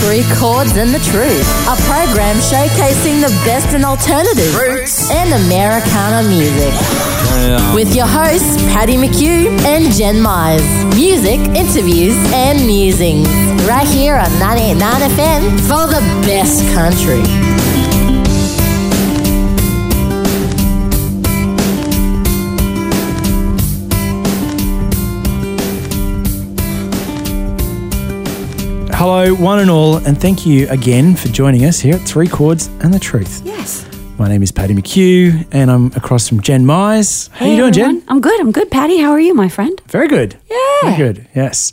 Three Chords and the Truth, a program showcasing the best in alternative Roots. and Americana music. With your hosts, Paddy McHugh and Jen Mize. Music, interviews, and musings. Right here on 989 FM for the best country. Hello, one and all, and thank you again for joining us here at Three Chords and the Truth. Yes. My name is Paddy McHugh, and I'm across from Jen Mize. How Hey, you doing, everyone. Jen? I'm good. I'm good. Paddy, how are you, my friend? Very good. Yeah. Very good. Yes.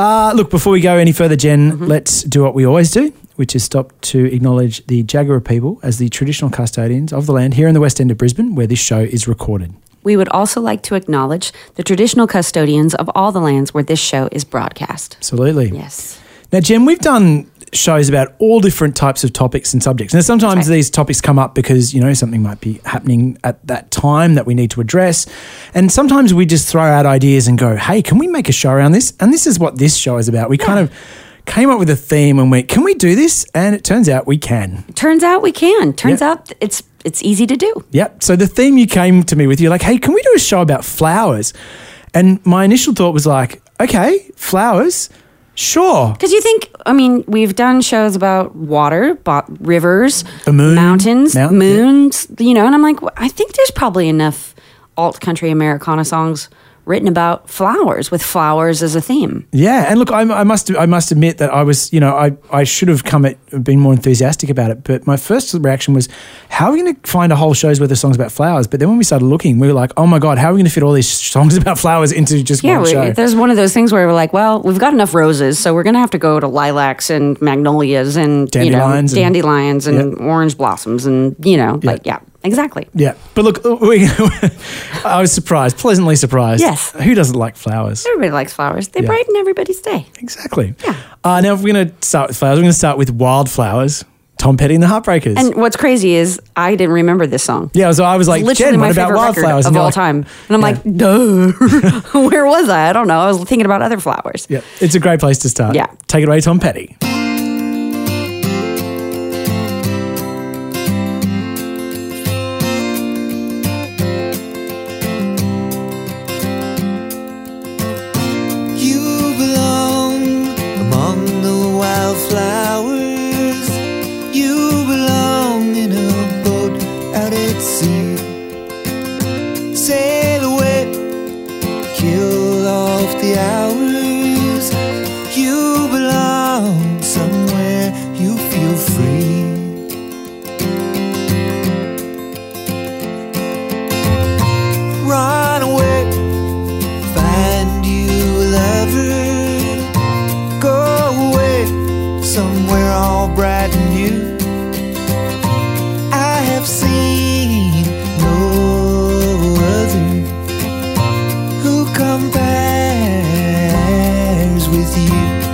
Uh, look, before we go any further, Jen, Mm-hmm. let's do what we always do, which is stop to acknowledge the Jagera people as the traditional custodians of the land here in the West End of Brisbane, where this show is recorded. We would also like to acknowledge the traditional custodians of all the lands where this show is broadcast. Absolutely. Yes. Now, Jen, we've done shows about all different types of topics and subjects. Now, sometimes these topics come up because, you know, something might be happening at that time that we need to address. And sometimes we just throw out ideas and go, hey, can we make a show around this? And this is what this show is about. We kind of came up with a theme and went, can we do this? And it turns out we can. Turns out we can. Turns Yeah. out it's it's easy to do. Yep. So the theme you came to me with, you're like, hey, can we do a show about flowers? And my initial thought was like, okay, flowers, sure. Because you think, I mean, we've done shows about water, bo- rivers, The moon, mountains, mount- yeah. moons, you know, and I'm like, well, I think there's probably enough alt country Americana songs written about flowers with flowers as a theme. Yeah, and look, I, I must I must admit that I was, you know, I, I should have come at been more enthusiastic about it. But my first reaction was, how are we going to find a whole show's worth of songs about flowers? But then when we started looking, we were like, oh my god, how are we going to fit all these songs about flowers into just Yeah, one show? there's one of those things where we're like, well, we've got enough roses, so we're going to have to go to lilacs and magnolias and Dandelions you know, and- dandelions and, orange blossoms and you know, like yeah, exactly. Yeah, but look, we, I was surprised, pleasantly surprised. Yes. who doesn't like flowers? Everybody likes flowers. They Yeah. brighten everybody's day. Exactly. Yeah. Uh, now, if we're going to start with flowers, we're going to start with wildflowers. Tom Petty and the Heartbreakers. And what's crazy is I didn't remember this song. yeah, so I was like, Literally Jen, my what about favorite record wildflowers? of all like, time, and I'm Yeah. like, duh. Where was I? I don't know. I was thinking about other flowers. Yeah, it's a great place to start. Yeah. Take it away, Tom Petty. Bright and new. I have seen no other who compares with you. You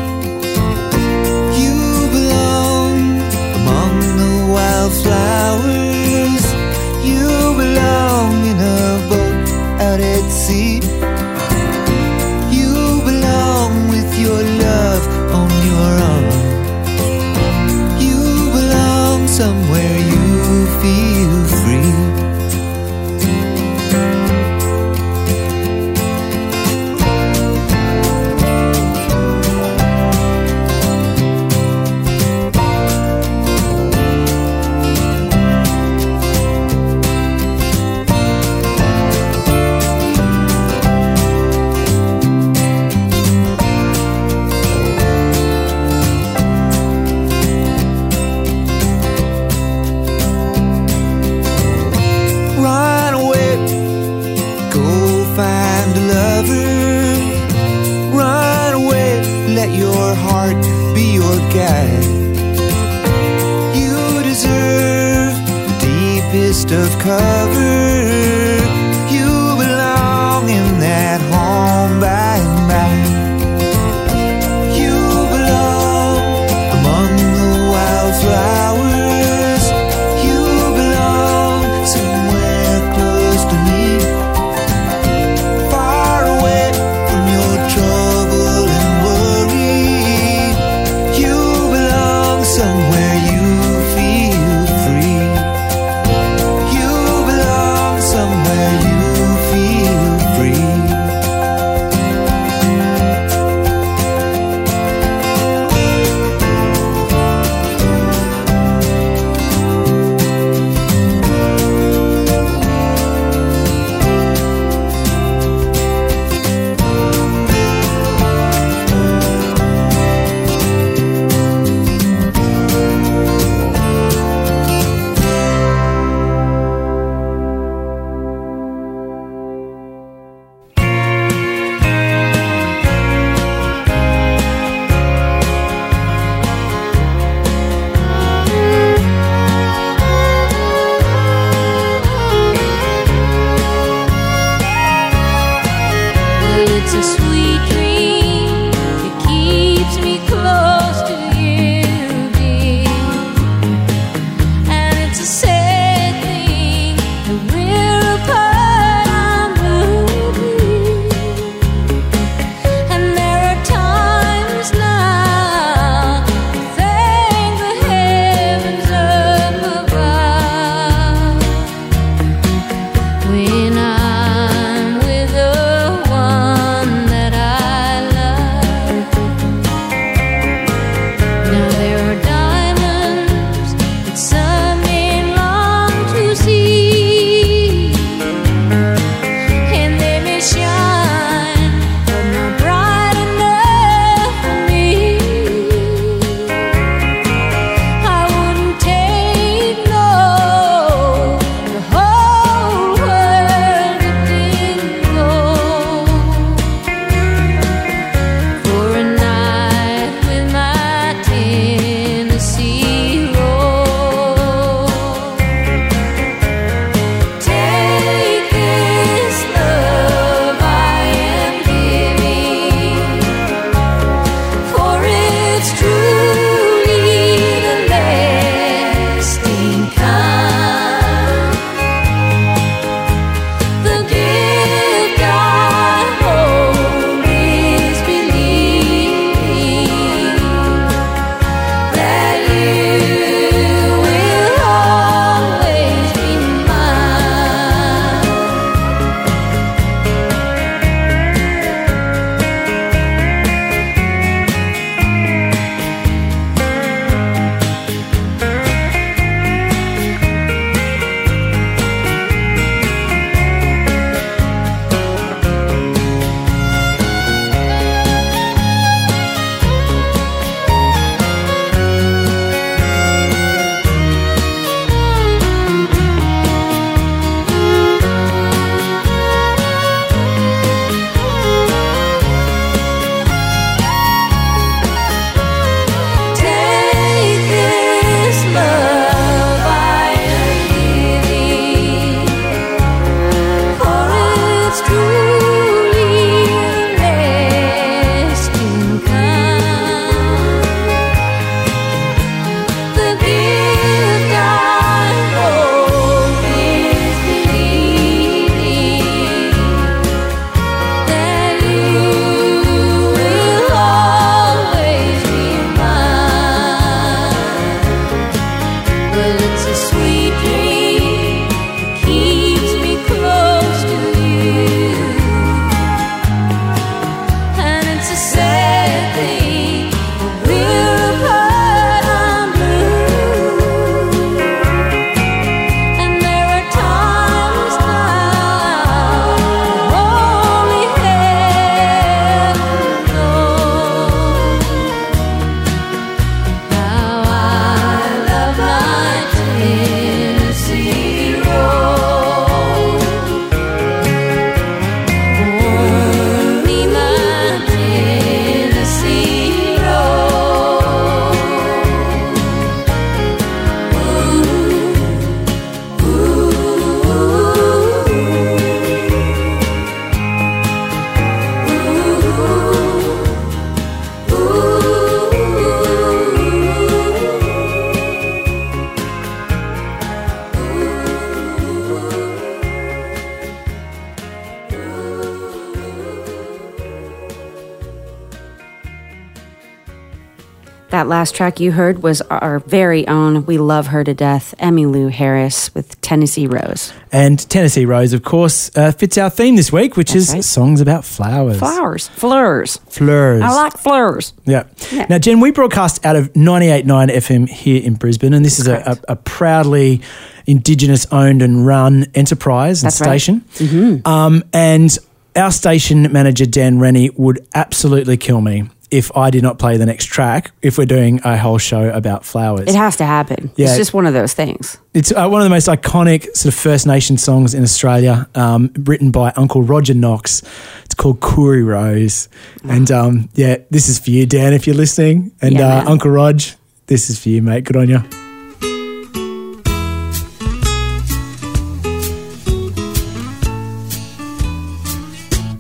last track you heard was our very own, we love her to death, Emmylou Harris with Tennessee Rose. And Tennessee Rose, of course, uh, fits our theme this week, which That's is right. songs about flowers. Flowers. Fleurs. Fleurs. I like fleurs. Yeah. Yeah. Now, Jen, we broadcast out of 98.9 FM here in Brisbane, and this is a, a, a proudly Indigenous owned and run enterprise and That's right. station. Um, and our station manager, Dan Rennie, would absolutely kill me if I did not play the next track if we're doing a whole show about flowers. It has to happen. Yeah. It's just one of those things. It's uh, one of the most iconic sort of First Nation songs in Australia, um, written by Uncle Roger Knox. It's called Koori Rose. And um, yeah, this is for you, Dan, if you're listening. And Yeah, uh. Uncle Rog, this is for you, mate. Good on you.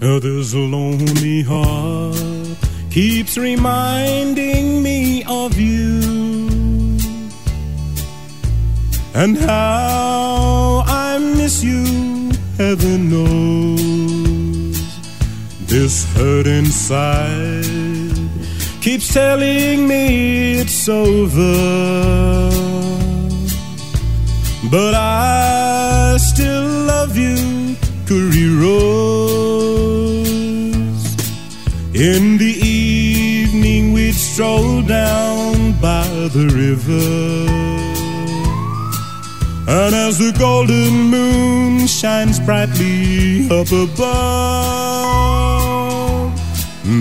Oh, this lonely heart keeps reminding me of you and how I miss you, heaven knows. This hurt inside keeps telling me it's over. But I still love you, Koori Rose. In the stroll down by the river. And as the golden moon shines brightly up above,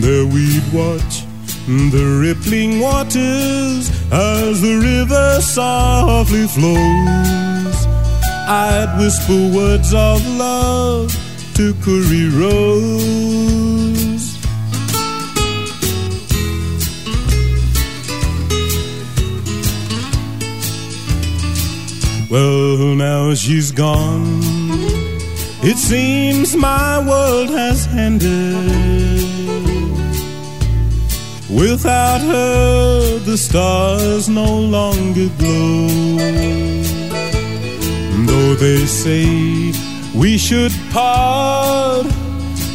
there we'd watch the rippling waters as the river softly flows. I'd whisper words of love to Koori Rose. Well, now she's gone. It seems my world has ended. Without her, the stars no longer glow. Though they say we should part,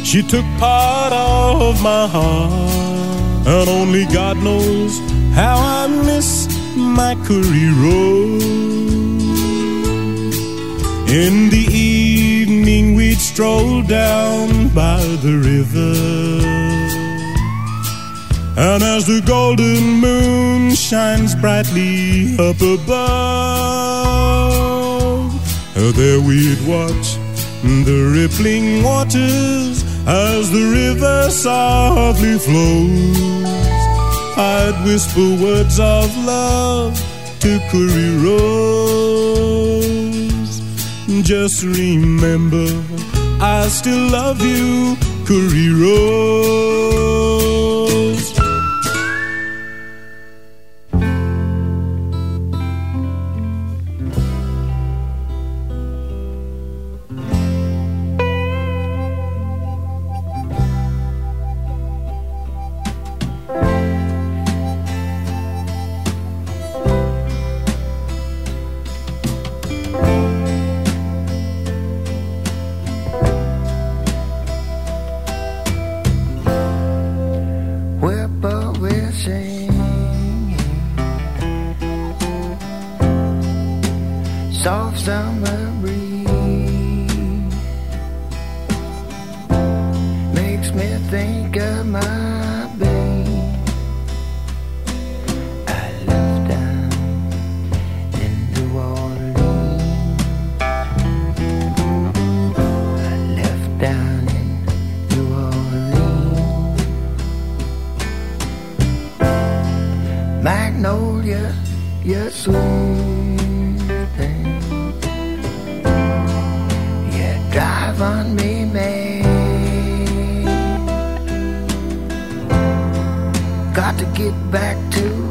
she took part of my heart. And only God knows how I miss my Koori Rose. In the evening, we'd stroll down by the river. And as the golden moon shines brightly up above, there we'd watch the rippling waters as the river softly flows. I'd whisper words of love to Koori Rose. Just remember, I still love you, Koori. Magnolia, you're sweet thing. You drive on me, man. Got to get back to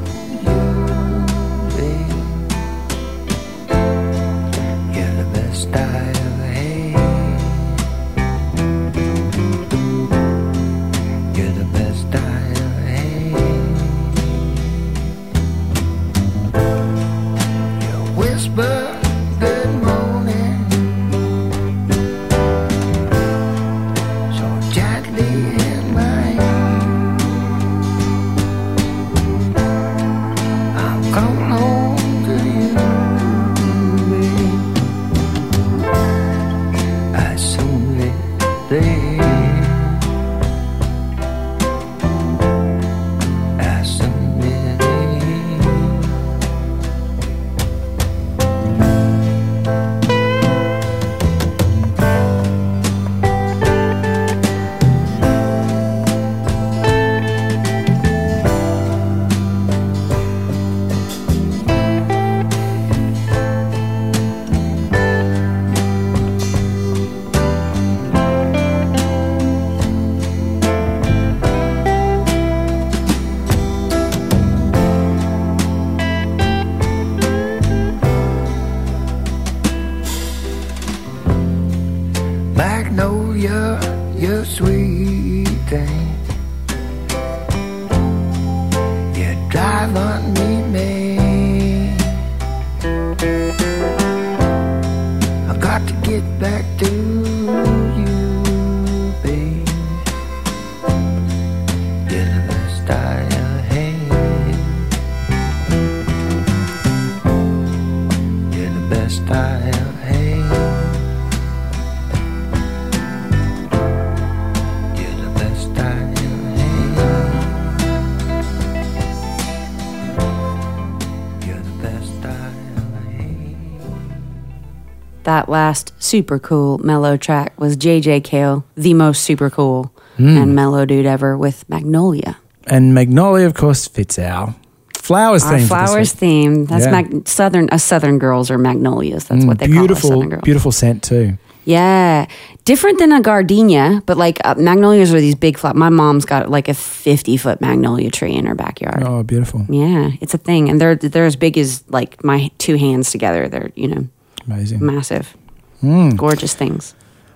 last super cool mellow track was JJ Cale, the most super cool and mellow dude ever with Magnolia. And Magnolia, of course, fits our flowers Our theme. flowers theme. That's Yeah. mag- southern. Uh, southern girls are magnolias. That's what they call us, beautiful, girls. beautiful scent too. Yeah, different than a gardenia, but like uh, magnolias are these big flowers. My mom's got like a fifty foot magnolia tree in her backyard. Oh, beautiful, Yeah, it's a thing, and they're they're as big as like my two hands together. They're you know amazing. massive, Hmm. gorgeous things.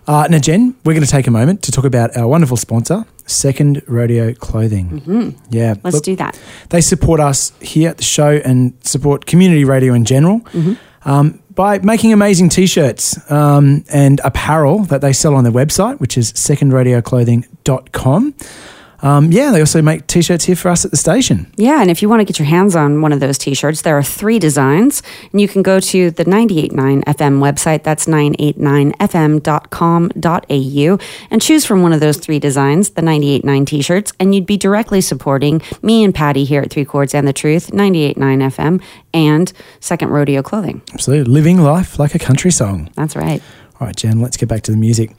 Uh, now, Jen, we're going to take a moment to talk about our wonderful sponsor, Second Rodeo Clothing. Mm-hmm. Yeah, Let's look, do that. They support us here at the show and support community radio in general Mm-hmm. um, by making amazing t-shirts um, and apparel that they sell on their website, which is secondrodeoclothing.com. Um, yeah, they also make t-shirts here for us at the station. Yeah, and if you want to get your hands on one of those t-shirts, there are three designs, and you can go to the 989 FM website. That's 989fm.com.au and choose from one of those three designs, the 989 t-shirts, and you'd be directly supporting me and Paddy here at Three Chords and the Truth, 989 FM, and Second Rodeo Clothing. Absolutely, living life like a country song. That's right. All right, Jen, let's get back to the music.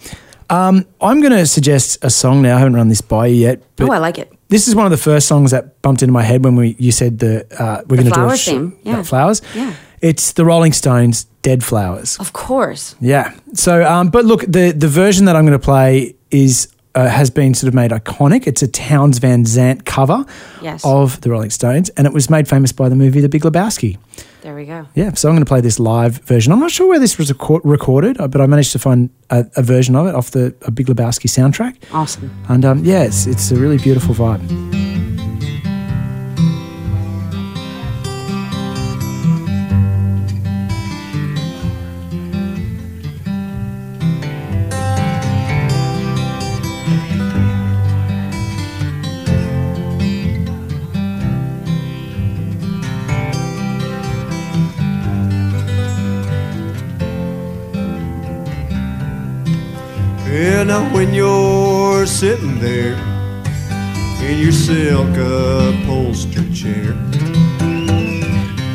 Um, I'm going to suggest a song now. I haven't run this by you yet, but oh, I like it. this is one of the first songs that bumped into my head when we you said the uh, we're going to do a Flowers sh- theme, yeah. flowers. Yeah. It's the Rolling Stones' "Dead Flowers." Of course. Yeah. So, um, but look, the the version that I'm going to play is uh, has been sort of made iconic. It's a Townes Van Zandt cover Yes. of the Rolling Stones, and it was made famous by the movie The Big Lebowski. There we go. Yeah, so I'm going to play this live version. I'm not sure where this was reco- recorded, uh, but I managed to find a, a version of it off the a Big Lebowski soundtrack. Awesome. And um, yeah, it's, it's a really beautiful vibe. Sitting there in your silk upholstered chair,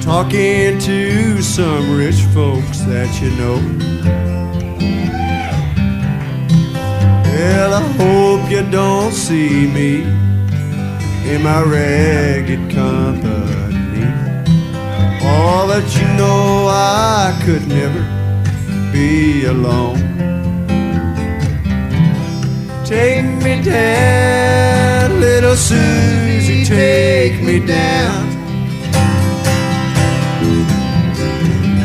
talking to some rich folks that you know. Well, I hope you don't see me in my ragged company. All that you know, I could never be alone. Take me down, little Susie, take me down.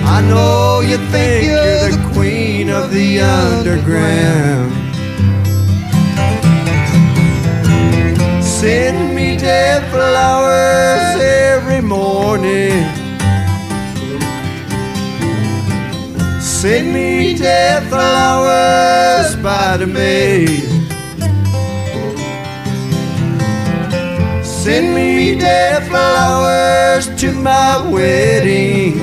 I know you think you're the queen of the underground. Send me dead flowers every morning. Send me dead flowers by the mail. Send me dead flowers to my wedding.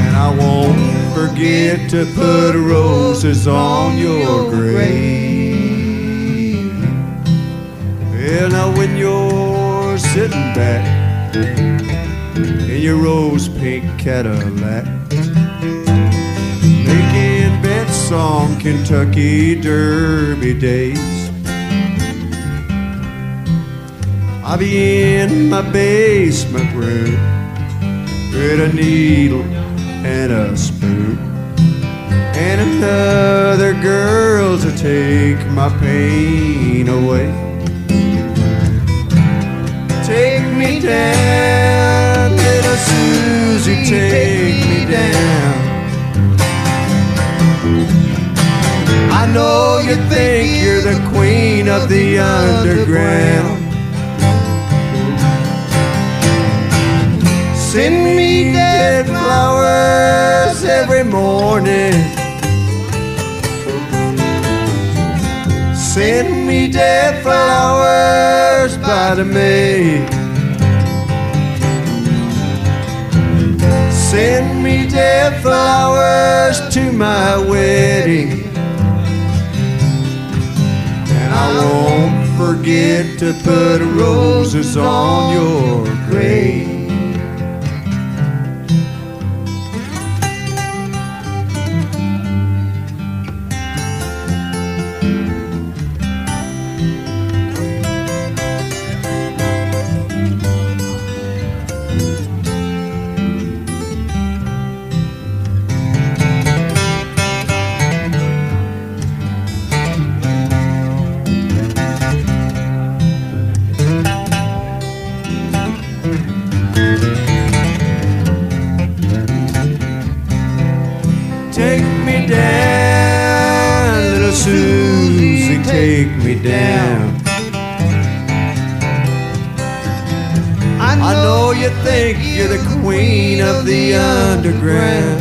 And I won't forget to put roses on your grave. Well, now when you're sitting back in your rose pink Cadillac, making bets on Kentucky Derby days. I'll be in my basement room with a needle and a spoon and another girl to take my pain away. Take me down, little Susie, take me down. I know you think you're the queen of the underground. Send me dead flowers every morning. Send me dead flowers by the mail. Send me dead flowers to my wedding. And I won't forget to put roses on your grave. Think you're the queen of the underground.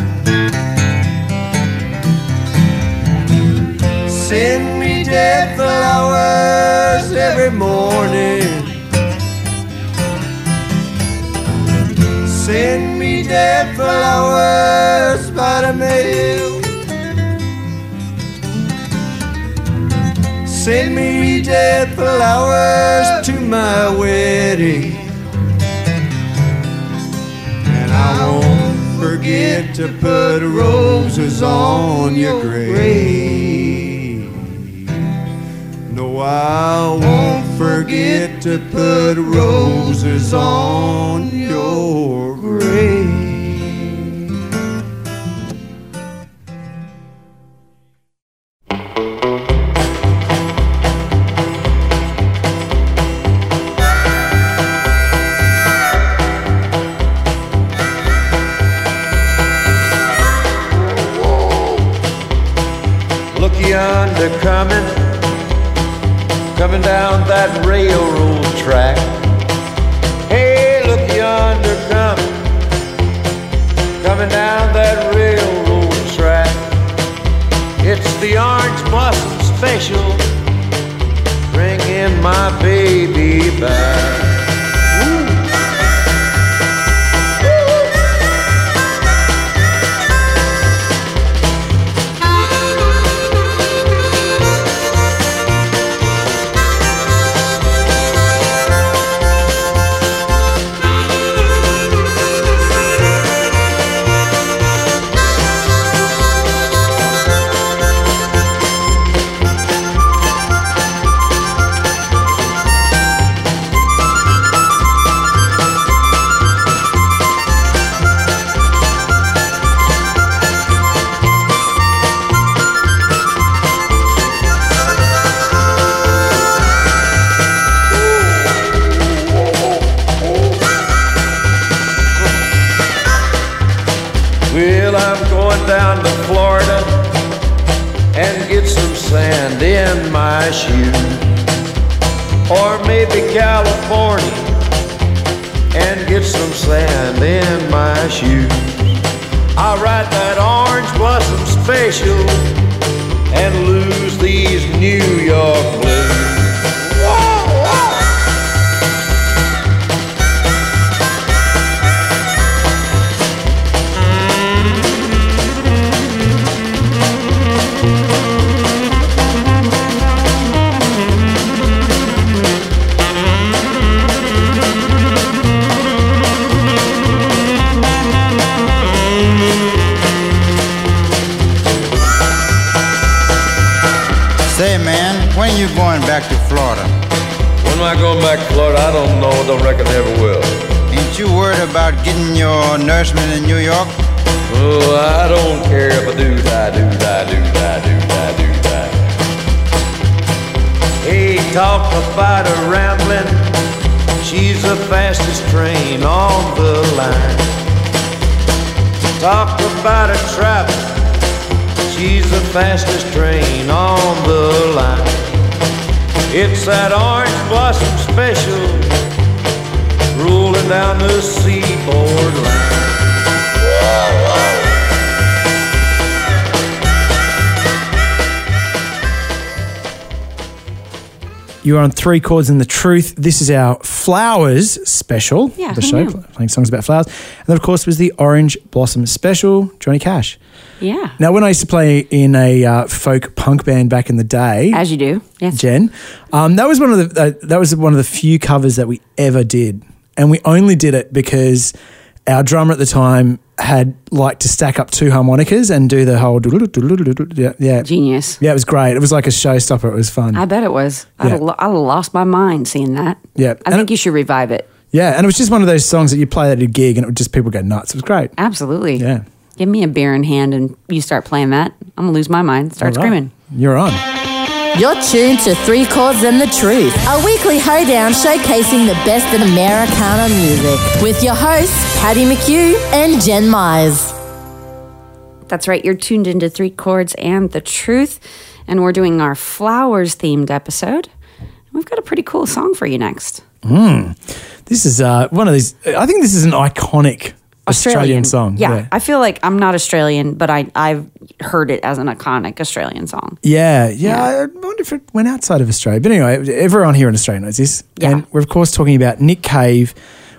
Send me dead flowers every morning. Send me dead flowers by the mail. Send me dead flowers to my wedding. I won't forget to put roses on your grave. No, I won't forget to put roses on your Or maybe California and get some sand in my shoes. I'll ride that orange blossom special and lose these New York blues. When am I going back to Florida? I don't know. Don't reckon I ever will. Ain't you worried about getting your nourishment in New York? Oh, I don't care if I do die, do die, do die, do die, do die. Hey, talk about a rambling. She's the fastest train on the line. Talk about a travel. She's the fastest train on the line. It's that orange blossom special rolling down the seaboard line. You are on three chords and the truth. This is our flowers special. Yeah, the show knew? playing songs about flowers, and then of course was the Orange Blossom special. Johnny Cash. Yeah. Now, when I used to play in a uh, folk punk band back in the day, As you do. Yes. Jen, um, that was one of the uh, that was one of the few covers that we ever did, and we only did it because our drummer at the time had liked to stack up two harmonicas and do the whole yeah yeah Genius. yeah. It was great. It was like a showstopper. It was fun. I bet it was. Yeah. I'd lost my mind seeing that. Yeah. I And think it- you should revive it. yeah, and it was just one of those songs that you play at a gig and it would just people go nuts. It was great. Absolutely. Yeah. Give me a beer in hand and you start playing that. I'm to lose my mind. Start right. screaming. You're on. You're tuned to Three Chords and the Truth, a weekly hoedown showcasing the best in Americana music with your hosts, Paddy McHugh and Jen Mize. That's right. You're tuned into Three Chords and the Truth. And we're doing our flowers themed episode. We've got a pretty cool song for you next. Mmm. This is uh, one of these. I think this is an iconic Australian, song. Yeah, I feel like I'm not Australian, but I, I've heard it as an iconic Australian song. Yeah, yeah. I wonder if it went outside of Australia. But anyway, everyone here in Australia knows this. Yeah. And we're, of course, talking about Nick Cave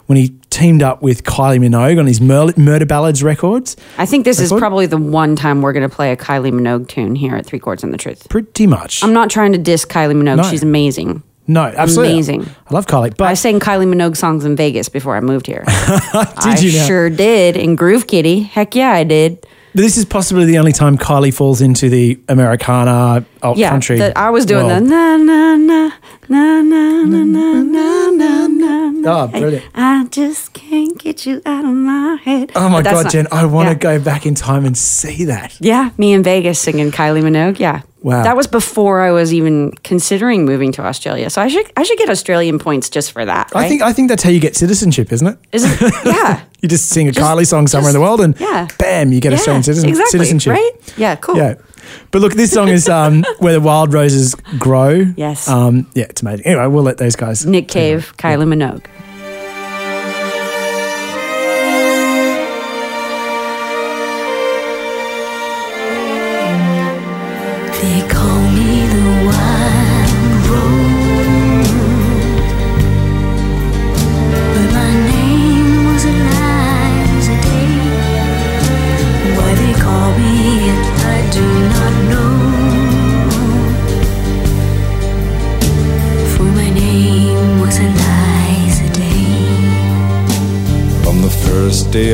when he teamed up with Kylie Minogue on his Mur- Murder Ballads records. I think this is probably the one time we're going to play a Kylie Minogue tune here at Three Chords and the Truth. Pretty much. I'm not trying to diss Kylie Minogue. No. She's amazing. No, absolutely. Amazing. I love Kylie. I sang Kylie Minogue songs in Vegas before I moved here. did I you now? sure did. In Groove Kitty. Heck yeah, I did. But this is possibly the only time Kylie falls into the Americana alt Yeah, country. the- I was doing world. the na na na na na na na na na na. Oh, brilliant. I just can't get you out of my head. Oh my God, not- Jen, I want to yeah. go back in time and see that. Yeah, me in Vegas singing Kylie Minogue. Yeah. Wow. That was before I was even considering moving to Australia. So I should I should get Australian points just for that. Right? I think I think that's how you get citizenship, isn't it? Is it? Yeah. You just sing a Just- Kylie song somewhere in the world, and yeah. bam, you get Yeah, Australian citizen, exactly, citizenship. right? Yeah, cool. Yeah, but look, this song is um, "Where the Wild Roses Grow." Yes. Um, yeah, it's amazing. Anyway, we'll let those guys. Nick Cave, Kylie Minogue.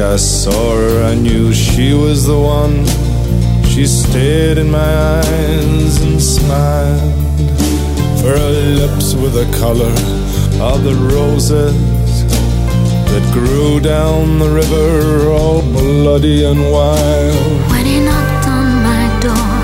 I saw her, I knew she was the one. She stared in my eyes and smiled. For her lips were the color of the roses that grew down the river, all bloody and wild. When he knocked on my door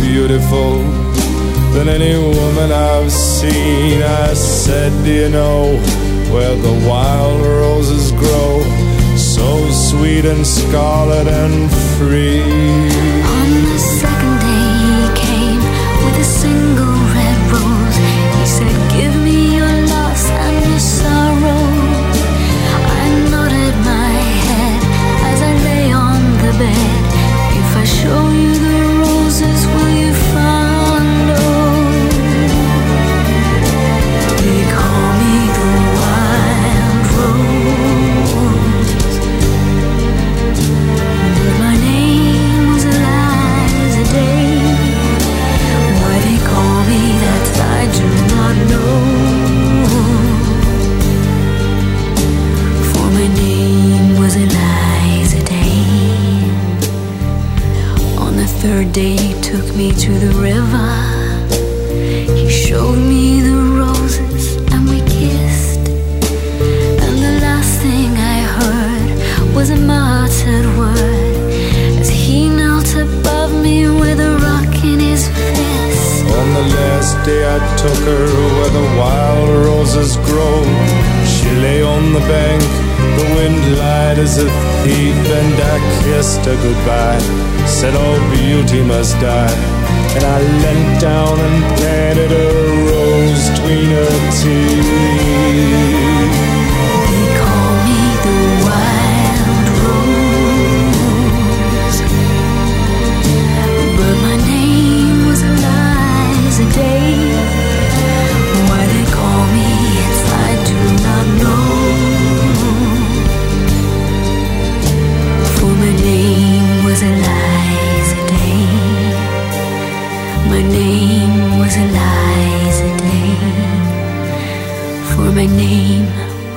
beautiful than any woman I've seen. I said, Do you know where the wild roses grow? So sweet and scarlet and free. Day I took her where the wild roses grow. She lay on the bank, the wind lied as a thief, and I kissed her goodbye. Said all beauty must die. And I leant down and planted a rose between her teeth.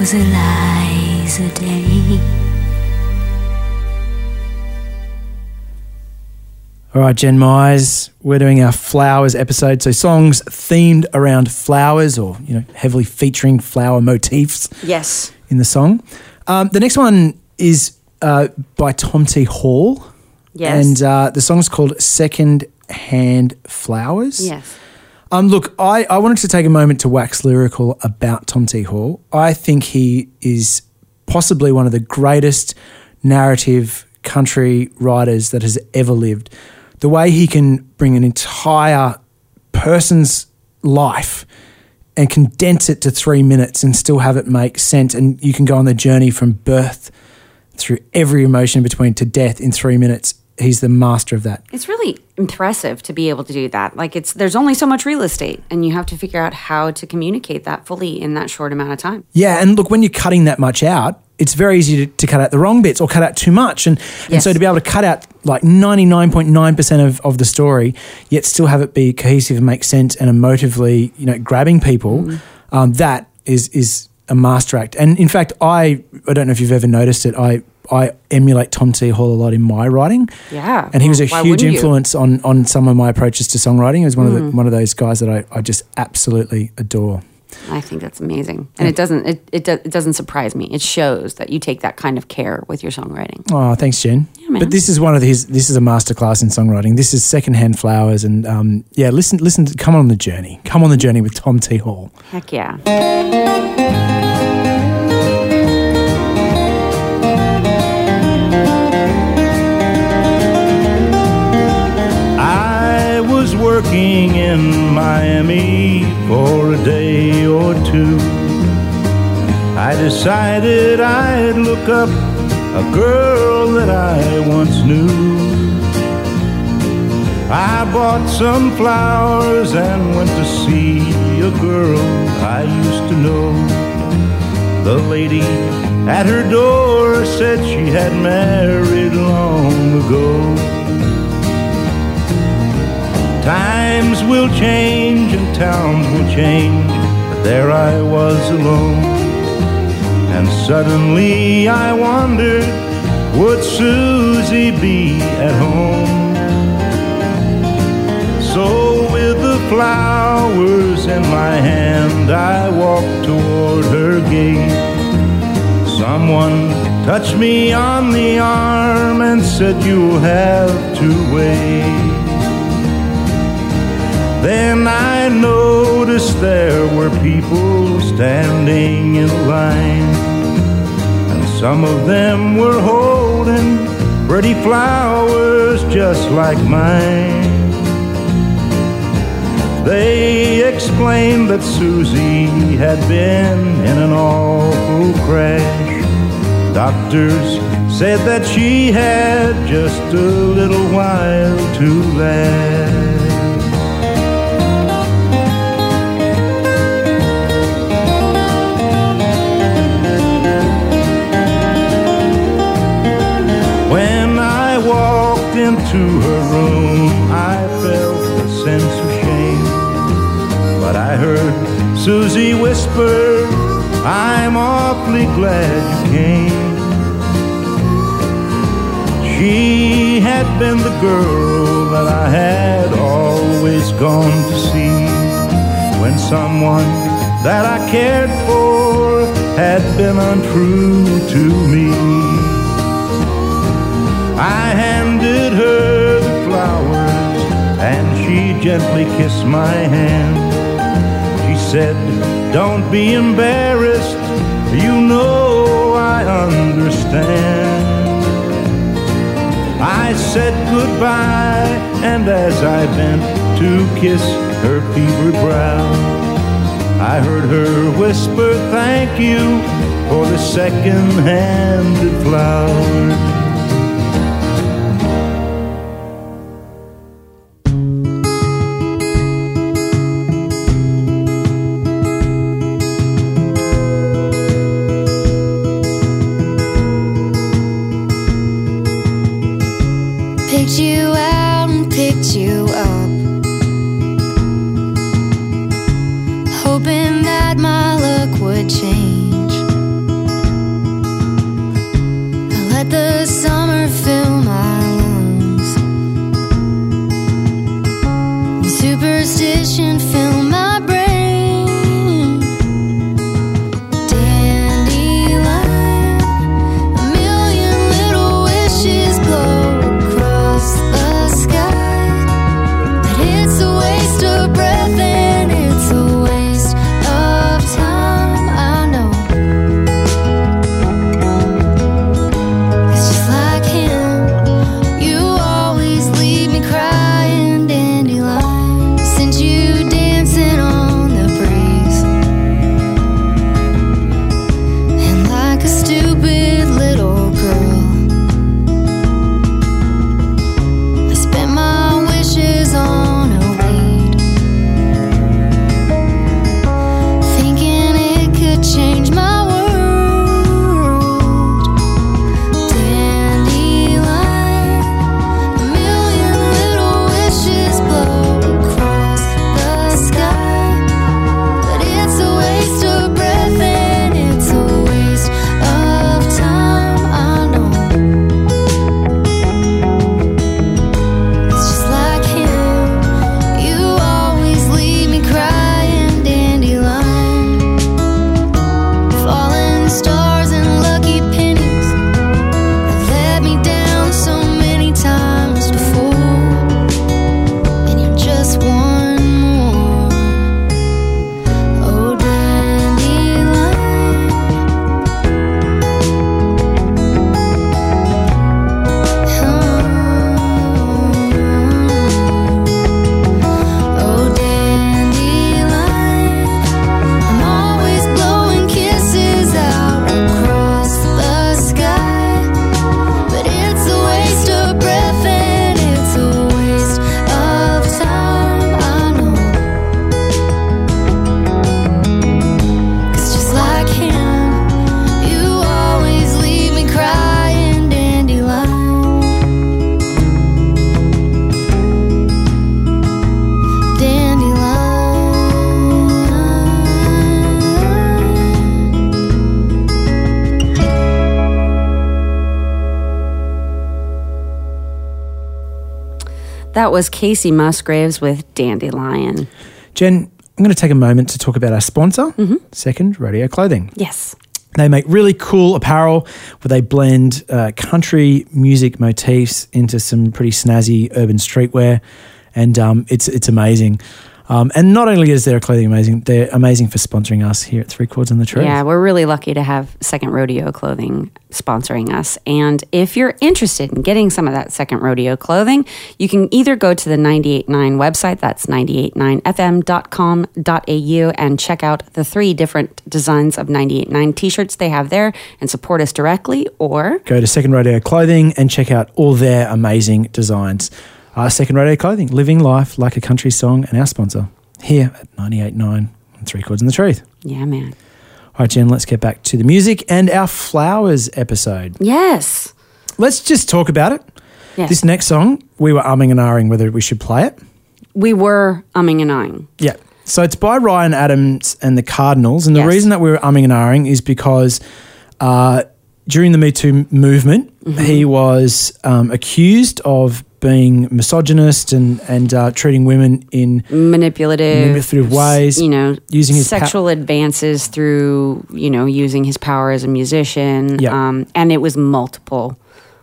Was Eliza Day. All right, Jen Mize, we're doing our flowers episode. So songs themed around flowers or, you know, heavily featuring flower motifs Yes. in the song. Um, the next one is uh, by Tom T. Hall. Yes. And uh, the song's called Second Hand Flowers. Yes. Um, look, I, I wanted to take a moment to wax lyrical about Tom T. Hall. I think he is possibly one of the greatest narrative country writers that has ever lived. The way he can bring an entire person's life and condense it to three minutes and still have it make sense. And you can go on the journey from birth through every emotion between to death in three minutes. He's the master of that. It's really impressive to be able to do that. Like it's there's only so much real estate and you have to figure out how to communicate that fully in that short amount of time. Yeah, and look, when you're cutting that much out, it's very easy to, to cut out the wrong bits or cut out too much. And, and so to be able to cut out like 99.9% of, of the story, yet still have it be cohesive and make sense and emotively, you know, grabbing people, um, that is is a master act. And in fact, I I don't know if you've ever noticed it, I I emulate Tom T. Hall a lot in my writing. Yeah. And he was a Why huge you? Mm. influence on on some of my approaches to songwriting. He was one of the, one of those guys that I, I just absolutely adore. I think that's amazing. And it doesn't it, it, do, it doesn't surprise me. It shows that you take that kind of care with your songwriting. Oh, thanks, Jen. man. but this is one of his. This is a masterclass in songwriting. This is secondhand flowers, and um, yeah, listen, listen. Come on the journey. Come on the journey with Tom T. Hall. Heck yeah. Working in Miami for a day or two. I decided I'd look up a girl that I once knew. I bought some flowers and went to see a girl I used to know. The lady at her door said she had married long ago. Times will change and towns will change, but there I was alone. And suddenly I wondered, would Susie be at home? So with the flowers in my hand, I walked toward her gate. Someone touched me on the arm and said, You'll have to wait. Then I noticed there were people standing in line, and some of them were holding pretty flowers just like mine. They explained that Susie had been in an awful crash. Doctors said that she had just a little while to last. Into her room, I felt a sense of shame. But I heard Susie whisper, I'm awfully glad you came. She had been the girl that I had always gone to see when someone that I cared for had been untrue to me. I handed she gently kissed my hand. She said, Don't be embarrassed, you know I understand. I said goodbye, and as I bent to kiss her fevered brow, I heard her whisper, Thank you for the second handed flowers. Was Kacey Musgraves with Dandelion. Jen, I'm going to take a moment to talk about our sponsor, Second Rodeo Clothing. Yes. They make really cool apparel where they blend uh, country music motifs into some pretty snazzy urban streetwear, and um, it's it's amazing. Um, and not only is their clothing amazing, they're amazing for sponsoring us here at Three Chords and the Truth. Yeah, we're really lucky to have Second Rodeo Clothing sponsoring us. And if you're interested in getting some of that Second Rodeo clothing, you can either go to the 989 website, that's 989fm.com.au, and check out the three different designs of 989 t shirts they have there and support us directly, or Go to Second Rodeo Clothing and check out all their amazing designs. Uh, Second Rodeo Clothing, living life like a country song, and our sponsor here at 98.9 and Three Chords and the Truth. yeah, man. All right, Jen, let's get back to the music and our flowers episode. Yes. Let's just talk about it. Yes. This next song, we were umming and ahhing whether we should play it. We were umming and ahhing. Yeah. So it's by Ryan Adams and the Cardinals. And the Yes. reason that we were umming and ahhing is because uh, during the Me Too movement, he was um, accused of being misogynist and and uh, treating women in manipulative, manipulative ways. You know, using his pa- sexual advances through you know using his power as a musician. Yeah. Um, and it was multiple.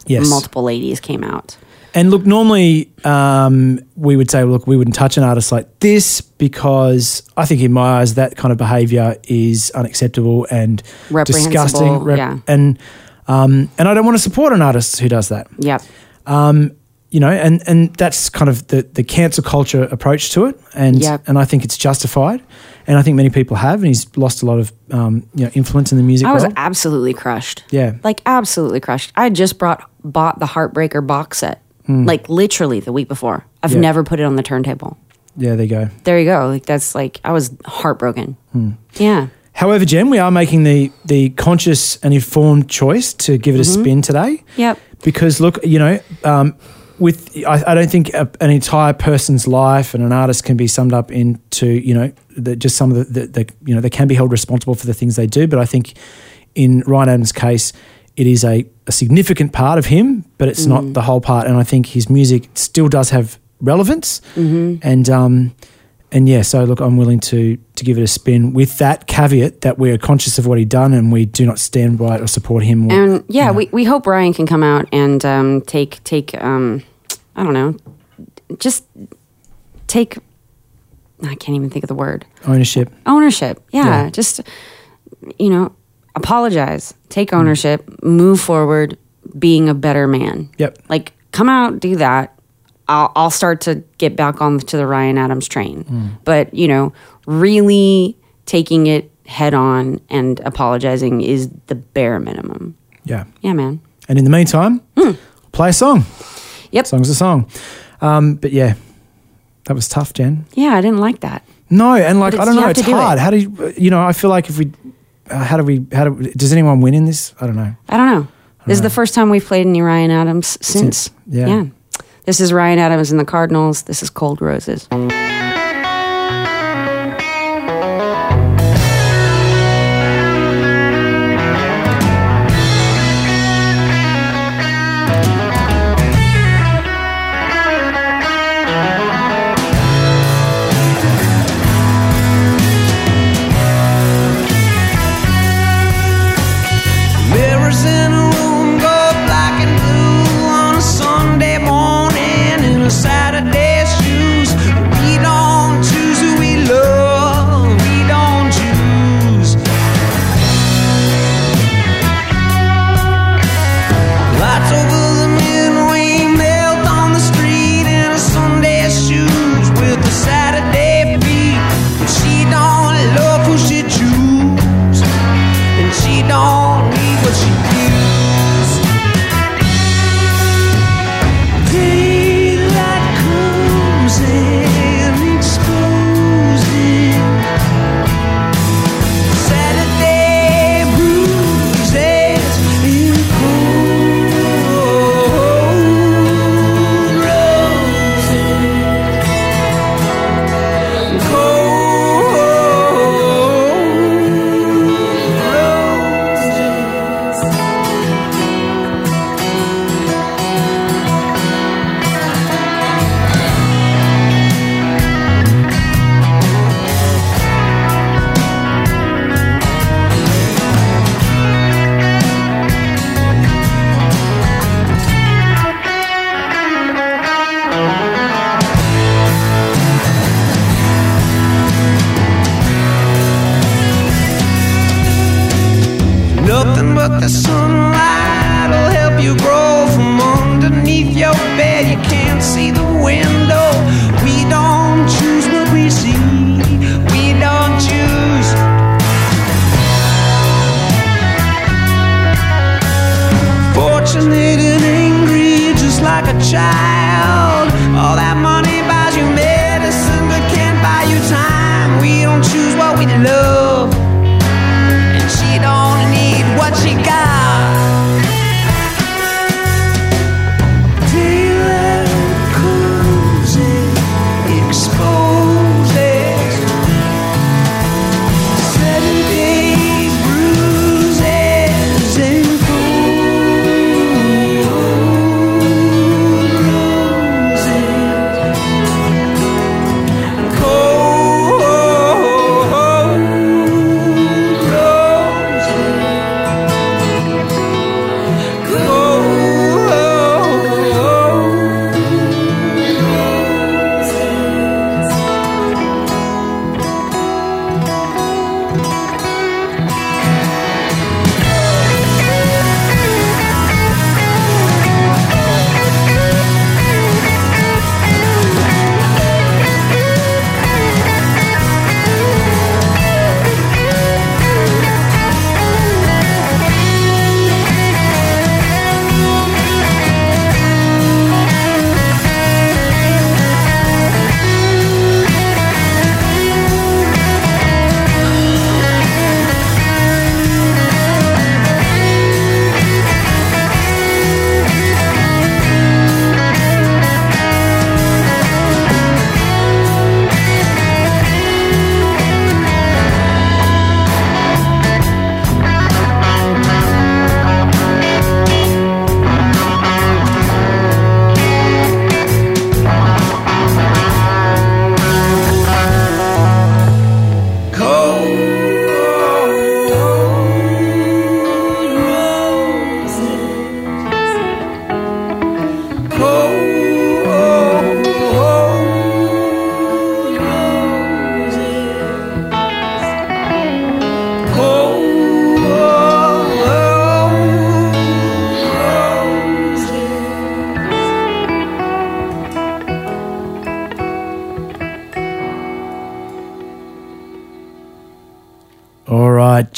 Yes. multiple ladies came out. And look, normally um, we would say, look, we wouldn't touch an artist like this because I think in my eyes that kind of behaviour is unacceptable and disgusting. yeah. And um, and I don't want to support an artist who does that. Yep. Um, you know, and and that's kind of the the cancel culture approach to it, and Yep. and I think it's justified, and I think many people have, and he's lost a lot of um, you know influence in the music I was world. absolutely crushed. Yeah. Like absolutely crushed. I just brought bought the Heartbreaker box set. Hmm. Like literally the week before. I've Yeah. never put it on the turntable. yeah, there you go. There you go. Like that's like I was heartbroken. Hmm. Yeah. However, Jen, we are making the the conscious and informed choice to give it a Mhm. spin today. Yep. Because look, you know, um, with I, I don't think a, an entire person's life and an artist can be summed up into you know the, just some of the, the, the you know they can be held responsible for the things they do. But I think in Ryan Adams' case, it is a, a significant part of him, but it's Mm. not the whole part. And I think his music still does have relevance. Mhm. And um, and yeah, so look, I'm willing to to give it a spin with that caveat that we're conscious of what he done and we do not stand by it or support him. Or, And yeah, we, we hope Ryan can come out and um, take take um, I don't know, just take. I can't even think of the word ownership. ownership. Yeah, Yeah. just you know, apologize, take ownership, move forward, being a better man. Yep. Like come out, do that. I'll, I'll start to get back on to the Ryan Adams train. Mm. But you know, really taking it head on and apologizing is the bare minimum. Yeah. Yeah, man. And in the meantime, play a song. Yep. Song's a song. Um, but yeah, that was tough, Jen. Yeah, I didn't like that. No, and like I don't know, it's do it. hard. How do you, you know? I feel like if we, uh, how do we, how do does anyone win in this? I don't know. I don't know. This is the first time we've played any Ryan Adams since. Since, yeah. This is Ryan Adams and the Cardinals. This is Cold Roses.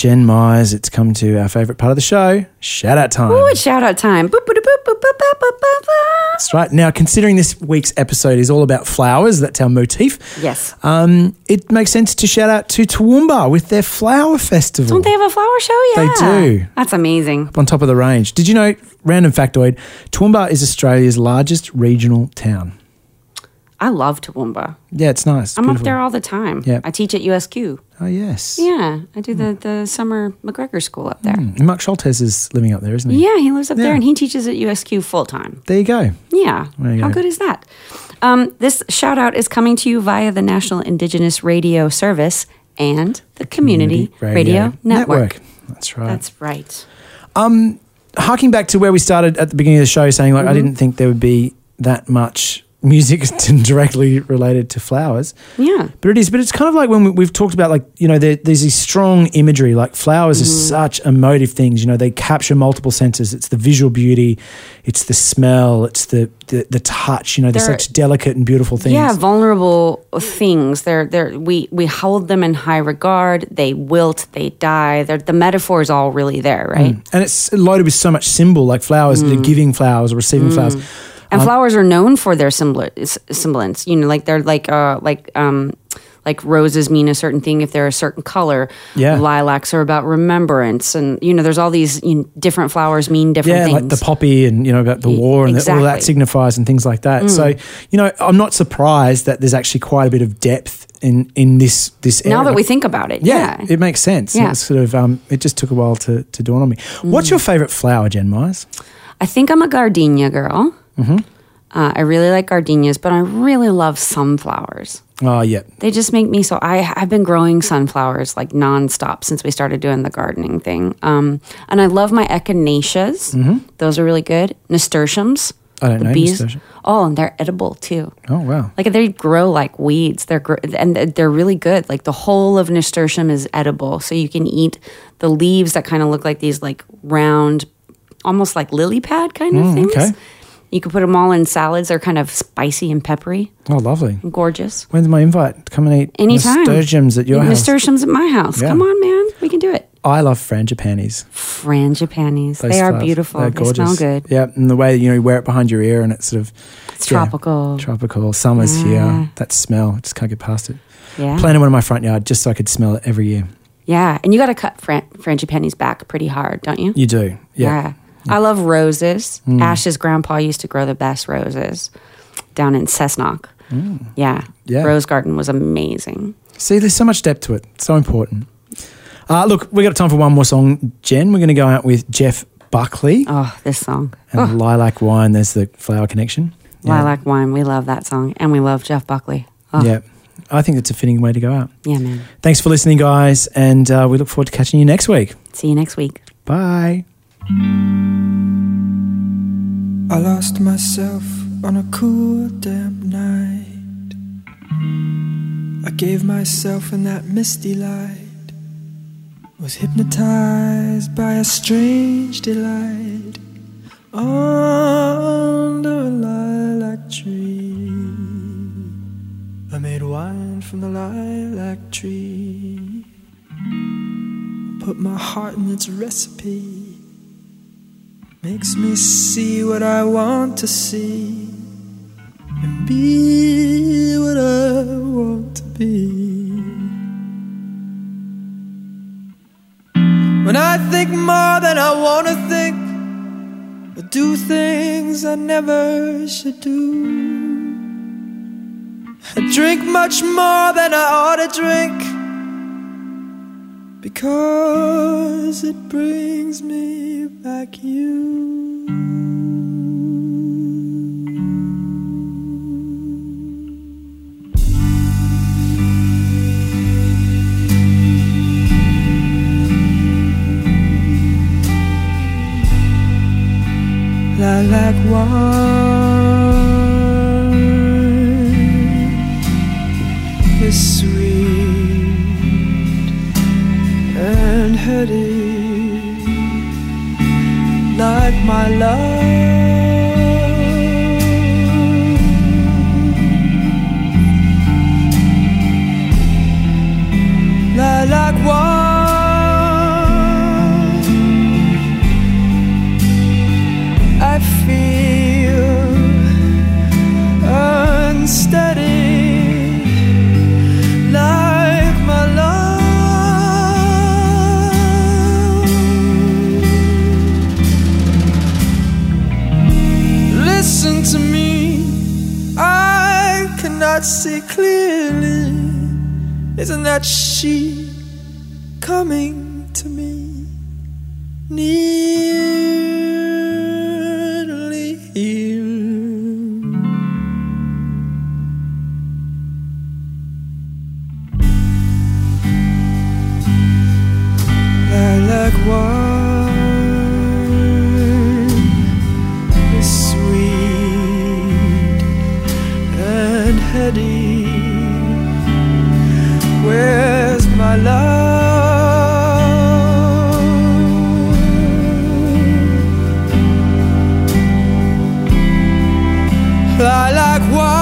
Jen Mize, it's come to our favourite part of the show, shout out time. Oh, shout out time. That's right. Now, considering this week's episode is all about flowers, that's our motif. Yes. Um, it makes sense to shout out to Toowoomba with their flower festival. Don't they have a flower show? Yeah. They do. That's amazing. Up on top of the range. Did you know, random factoid, Toowoomba is Australia's largest regional town. I love Toowoomba. Yeah, it's nice. It's I'm up there all the time. Yeah. I teach at USQ. Oh, yes. Yeah, I do the, the summer McGregor school up there. Mm. Mark Schultes is living up there, isn't he? Yeah, he lives up Yeah. there and he teaches at USQ full time. There you go. Yeah. There you How go. good is that? Um, this shout out is coming to you via the National Indigenous Radio Service and the Community, Radio, Network. That's right. That's right. Harking back to where we started at the beginning of the show, saying like I didn't think there would be that much music directly related to flowers. Yeah. But it is. But it's kind of like when we, we've talked about, like, you know, there, there's this strong imagery. Like, flowers are mm-hmm. such emotive things. You know, they capture multiple senses. It's the visual beauty, it's the smell, it's the, the, the touch. You know, they're, They're- such delicate and beautiful things. Yeah, vulnerable things. They're they're we we hold them in high regard. They wilt, they die. They're, the metaphor is all really there, right? Mm. And it's loaded with so much symbol, like flowers, Mm. giving flowers or receiving mm. flowers. And flowers are known for their semblance. You know, like they're like uh like um like roses mean a certain thing if they're a certain color. Yeah. Lilacs are about remembrance, and you know, there's all these you know, different flowers mean different Yeah, things. like the poppy and, you know, about the war and that all that. Mm. signifies and things like that. So, you know, I'm not surprised that there's actually quite a bit of depth in, in this, this now that we think about it, Yeah, yeah. it makes sense. Yeah. It's sort of um, it just took a while to, to dawn on me. What's your favorite flower, Jen Mize? I think I'm a gardenia girl. Mm-hmm. Uh, I really like gardenias, but I really love sunflowers. Oh, yeah. They just make me so. I I've been growing sunflowers like nonstop since we started doing the gardening thing. Um, and I love my echinaceas. Those are really good. Nasturtiums. Mm-hmm. I don't the know bees. nasturtium. Oh, and they're edible too. Oh, wow. Like they grow like weeds. They're gr- and they're really good. Like the whole of nasturtium is edible, so you can eat the leaves that kind of look like these like round, almost like lily pad kind of Mm, things. okay. You can put them all in salads. They're kind of spicy and peppery, Oh, lovely. gorgeous. When's my invite? Come and eat Anytime. nasturtiums at your house. Nasturtiums at my house. Yeah. Come on, man. We can do it. I love frangipanis. Frangipanis. Those They are flowers. beautiful. They're they smell good. Yeah, and the way you know you wear it behind your ear and it's sort of It's yeah, tropical. tropical. Summer's here. That smell, just can't get past it. Yeah. Planted one in my front yard just so I could smell it every year. Yeah. And you got to cut fran- frangipanis back pretty hard, don't you? You do, yeah. I love roses. Mm. Ash's grandpa used to grow the best roses down in Cessnock. Yeah. Mm. Yeah. Rose garden was amazing. See, there's so much depth to it. So important. Uh, look, we got time for one more song, Jen. We're going to go out with Jeff Buckley Oh, this song. and Oh, Lilac Wine. There's the flower connection. Yeah. Lilac Wine. We love that song. And we love Jeff Buckley. Oh, Yeah. I think it's a fitting way to go out. yeah, man. Thanks for listening, guys, and uh, we look forward to catching you next week. See you next week. Bye. I lost myself on a cool, damp night. I gave myself in that misty light. Was hypnotized by a strange delight under a lilac tree. I made wine from the lilac tree. Put my heart in its recipe. Makes me see what I want to see and be what I want to be. When I think more than I want to think, or do things I never should do, I drink much more than I ought to drink because it brings me back you. Lilac wine love? Lilac wine,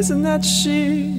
Isn't that she?